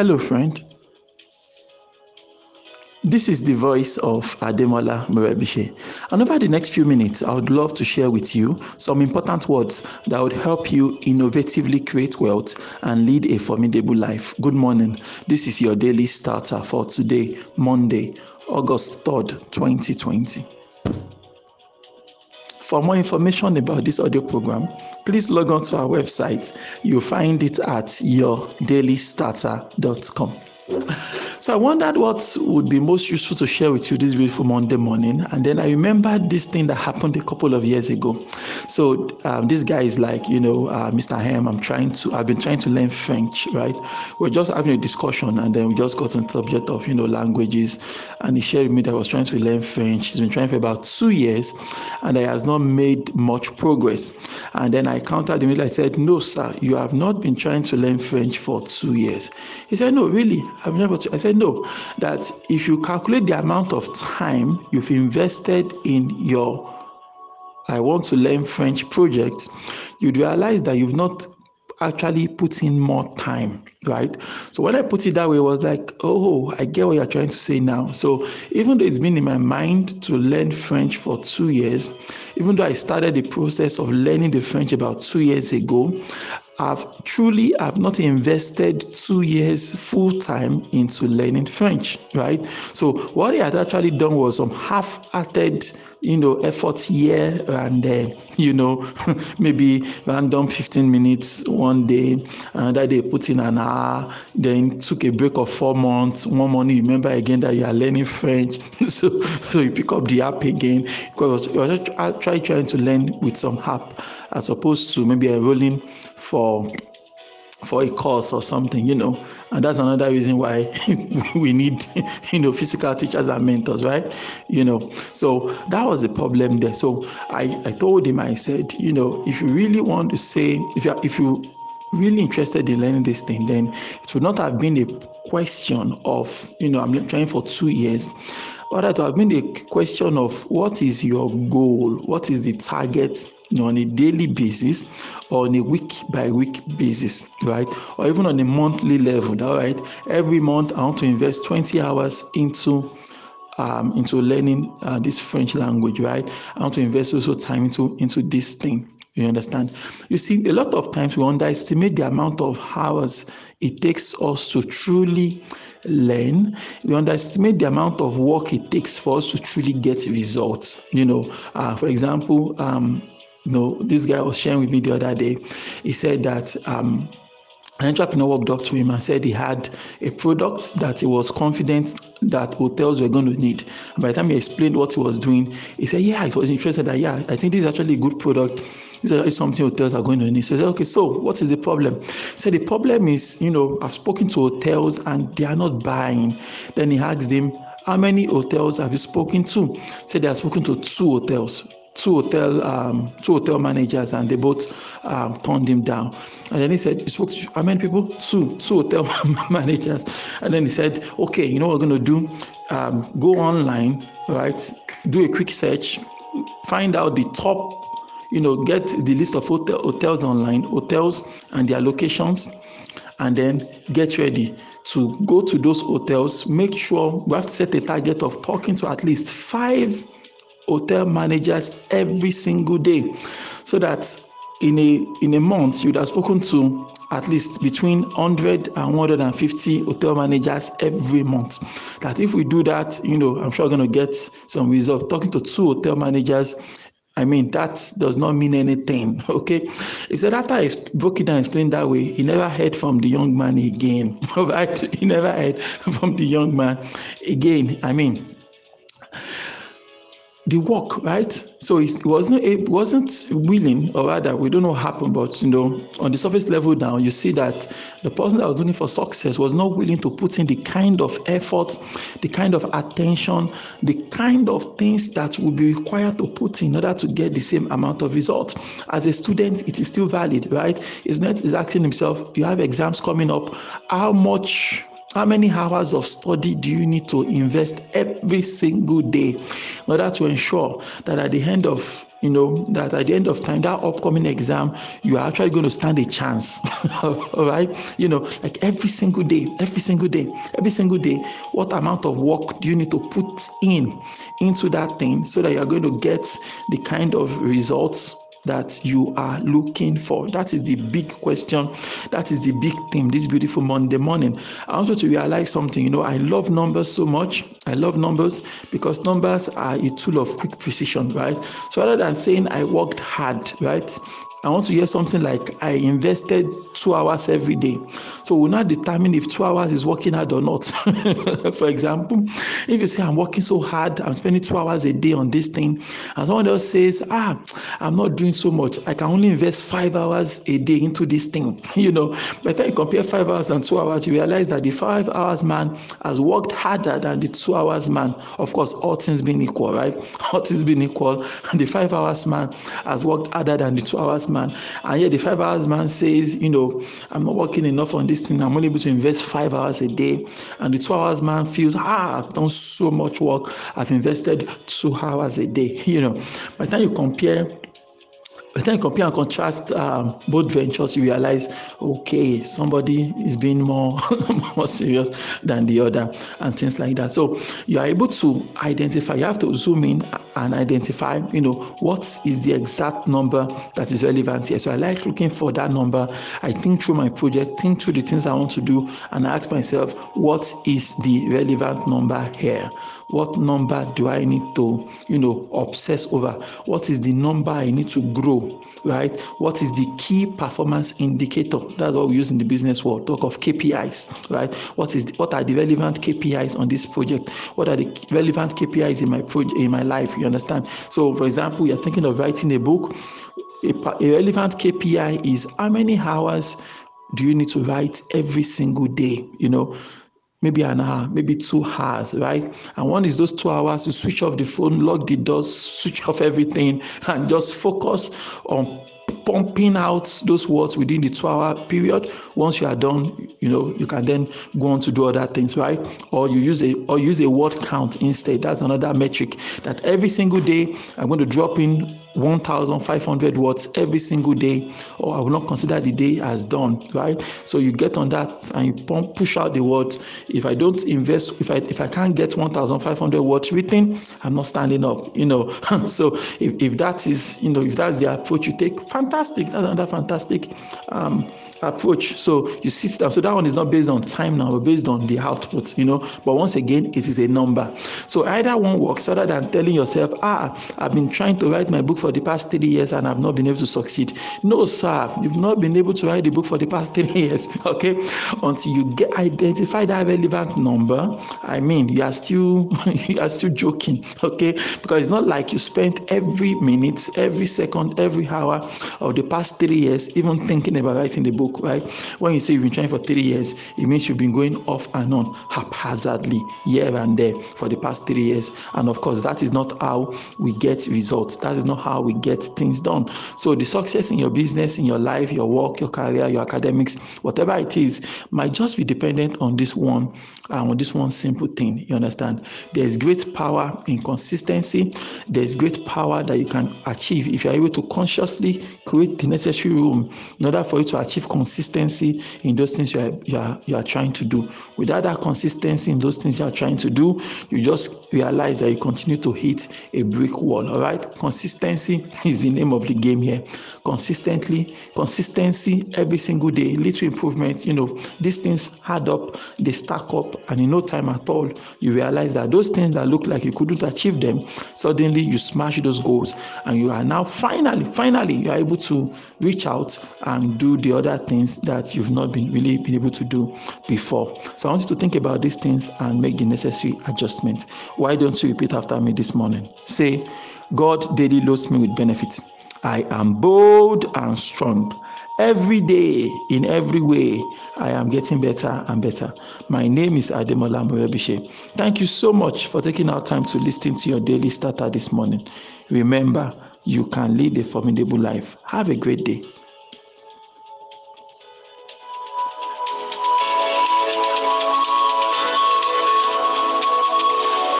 Hello, friend. This is the voice of Ademola Morebise. And over the next few minutes, I would love to share with you some important words that would help you innovatively create wealth and lead a formidable life. Good morning. This is your daily starter for today, Monday, August 3rd, 2020. For more information about this audio program, please log on to our website. You'll find it at yourdailystarter.com. So I wondered what would be most useful to share with you this beautiful Monday morning. And then I remembered this thing that happened a couple of years ago. So um, this guy is like, you know, uh, Mr. Ham, I'm trying to, I've been trying to learn French, right? We're just having a discussion and then we just got on the subject of, you know, languages. And he shared with me that I was trying to learn French. He's been trying for about two years and he has not made much progress. And then I countered him. And I said, no, sir, you have not been trying to learn French for two years. He said, no, really, I've never, I said, said no, that if you calculate the amount of time you've invested in your I want to learn French project, you'd realize that you've not actually put in more time, right? So when I put it that way, it was like, oh, I get what you're trying to say now. So even though it's been in my mind to learn French for two years, even though I started the process of learning the French about two years ago, I've truly have not invested two years full time into learning French, right? So what he had actually done was some half-hearted, you know, effort here and there, you know, maybe random 15 minutes one day, and another day put in an hour, then took a break of four months. One morning remember again that you are learning French, so so you pick up the app again because you're actually trying to learn with some app as opposed to maybe enrolling for for a course or something, you know, and that's another reason why we need, you know, physical teachers and mentors, right? You know, so that was the problem there. So I, I told him, I said, you know, if you really want to say, if you if you really interested in learning this thing, then it would not have been a question of, you know, I'm trying for two years. But it would have been a question of what is your goal? What is the target on a daily basis or on a week by week basis, right? Or even on a monthly level, all right? Every month, I want to invest 20 hours into um, into learning uh, this French language, right? I want to invest also time into into this thing. You understand? You see, a lot of times we underestimate the amount of hours it takes us to truly learn. We underestimate the amount of work it takes for us to truly get results. You know, uh, for example, um, you know, this guy was sharing with me the other day. He said that um, an entrepreneur walked up to him and said he had a product that he was confident that hotels were going to need. And by the time he explained what he was doing, he said, Yeah, he was interested that, yeah, I think this is actually a good product. This is something hotels are going to need. So he said, Okay, so what is the problem? He said, The problem is, you know, I've spoken to hotels and they are not buying. Then he asked him, How many hotels have you spoken to? He said, They have spoken to two hotels two hotel um, two hotel managers and they both um, turned him down. And then he said he spoke to how many people? Two two hotel managers. And then he said okay you know what we're going to do? Um, go online right? Do a quick search find out the top you know get the list of hotel, hotels online hotels and their locations and then get ready to go to those hotels. Make sure we have to set a target of talking to at least five hotel managers every single day so that in a in a month you'd have spoken to at least between 100 and 150 hotel managers every month that if we do that you know i'm sure we're going to get some result talking to two hotel managers I mean, that does not mean anything. Okay. He said after I broke it down, explained that way, he never heard from the young man again. right? He never heard from the young man again. I mean, the work, right? So he wasn't it wasn't willing, or rather, we don't know what happened, but you know, on the surface level now, you see that the person that was looking for success was not willing to put in the kind of effort, the kind of attention, the kind of things that would be required to put in order to get the same amount of result. As a student, it is still valid, right? It's not he's asking himself, you have exams coming up, how much How many hours of study do you need to invest every single day in order to ensure that at the end of you know that at the end of time that upcoming exam you are actually going to stand a chance all right? You know like every single day every single day every single day what amount of work do you need to put in into that thing so that you are going to get the kind of results that you are looking for? That is the big question. That is the big theme this beautiful Monday morning. I want you to realize something. You know, I love numbers so much. I love numbers because numbers are a tool of quick precision, right? So rather than saying I worked hard, right? I want to hear something like I invested two hours every day. So we'll not determine if two hours is working hard or not. For example, if you say I'm working so hard, I'm spending two hours a day on this thing, and someone else says, Ah, I'm not doing so much. I can only invest five hours a day into this thing. You know, by the time you compare five hours and two hours, you realize that the five hours man has worked harder than the two hours man. Of course, all things being equal, right? All things being equal, and the five hours man has worked harder than the two hours man. And yet the five hours man says, you know, I'm not working enough on this thing. I'm only able to invest five hours a day. And the two hours man feels, ah, I've done so much work. I've invested two hours a day. You know, by the time you compare by the time you compare and contrast um, both ventures, you realize, okay, somebody is being more more serious than the other, and things like that. So you are able to identify. You have to zoom in and identify. You know what is the exact number that is relevant here. So I like looking for that number. I think through my project, think through the things I want to do, and I ask myself, what is the relevant number here? What number do I need to, you know, obsess over? What is the number I need to grow, right? What is the key performance indicator? That's what we use in the business world. Talk of KPIs, right? What is the, what are the relevant KPIs on this project? What are the relevant KPIs in my project in my life? You understand? So, for example, you're thinking of writing a book. A, a relevant KPI is how many hours do you need to write every single day? You know, maybe an hour, maybe two hours, right? And one is those two hours to switch off the phone, lock the doors, switch off everything, and just focus on pumping out those words within the two hour period. Once you are done, you know, you can then go on to do other things, right? Or you use a or use a word count instead. That's another metric that every single day I'm going to drop in 1,500 words every single day, or I will not consider the day as done, right? So you get on that and you pump, push out the words. If I don't invest, if I if I can't get 1,500 words written, I'm not standing up, you know. so if, if that is, you know, if that's the approach you take, fantastic. That's another fantastic um, approach. So you sit down. So that one is not based on time now, but based on the output, you know. But once again, it is a number. So either one works rather than telling yourself, ah, I've been trying to write my book for the past three years and I've not been able to succeed. No, sir, you've not been able to write the book for the past three years, okay? Until you get identify that relevant number. I mean, you are still you are still joking, okay? Because it's not like you spent every minute, every second, every hour of the past three years even thinking about writing the book, right? When you say you've been trying for three years, it means you've been going off and on haphazardly here and there for the past three years. And of course, that is not how we get results. That is not how we get things done. So the success in your business, in your life, your work, your career, your academics, whatever it is, might just be dependent on this one, uh, on this one simple thing. You understand? There's great power in consistency. There's great power that you can achieve if you're able to consciously create the necessary room in order for you to achieve consistency in those things you are, you are, you are trying to do. Without that consistency in those things you are trying to do, you just realize that you continue to hit a brick wall. All right, consistency is the name of the game here. Consistently, consistency every single day, little improvement. You know, these things add up, they stack up, and in no time at all, you realize that those things that look like you couldn't achieve them, suddenly you smash those goals, and you are now finally, finally, you are able to reach out and do the other things that you've not been really been able to do before. So I want you to think about these things and make the necessary adjustments. Why don't you repeat after me this morning? Say, God daily loads me with benefits. I am bold and strong. Every day, in every way, I am getting better and better. My name is Ademola Morebise. Thank you so much for taking our time to listen to your daily starter this morning. Remember, you can lead a formidable life. Have a great day.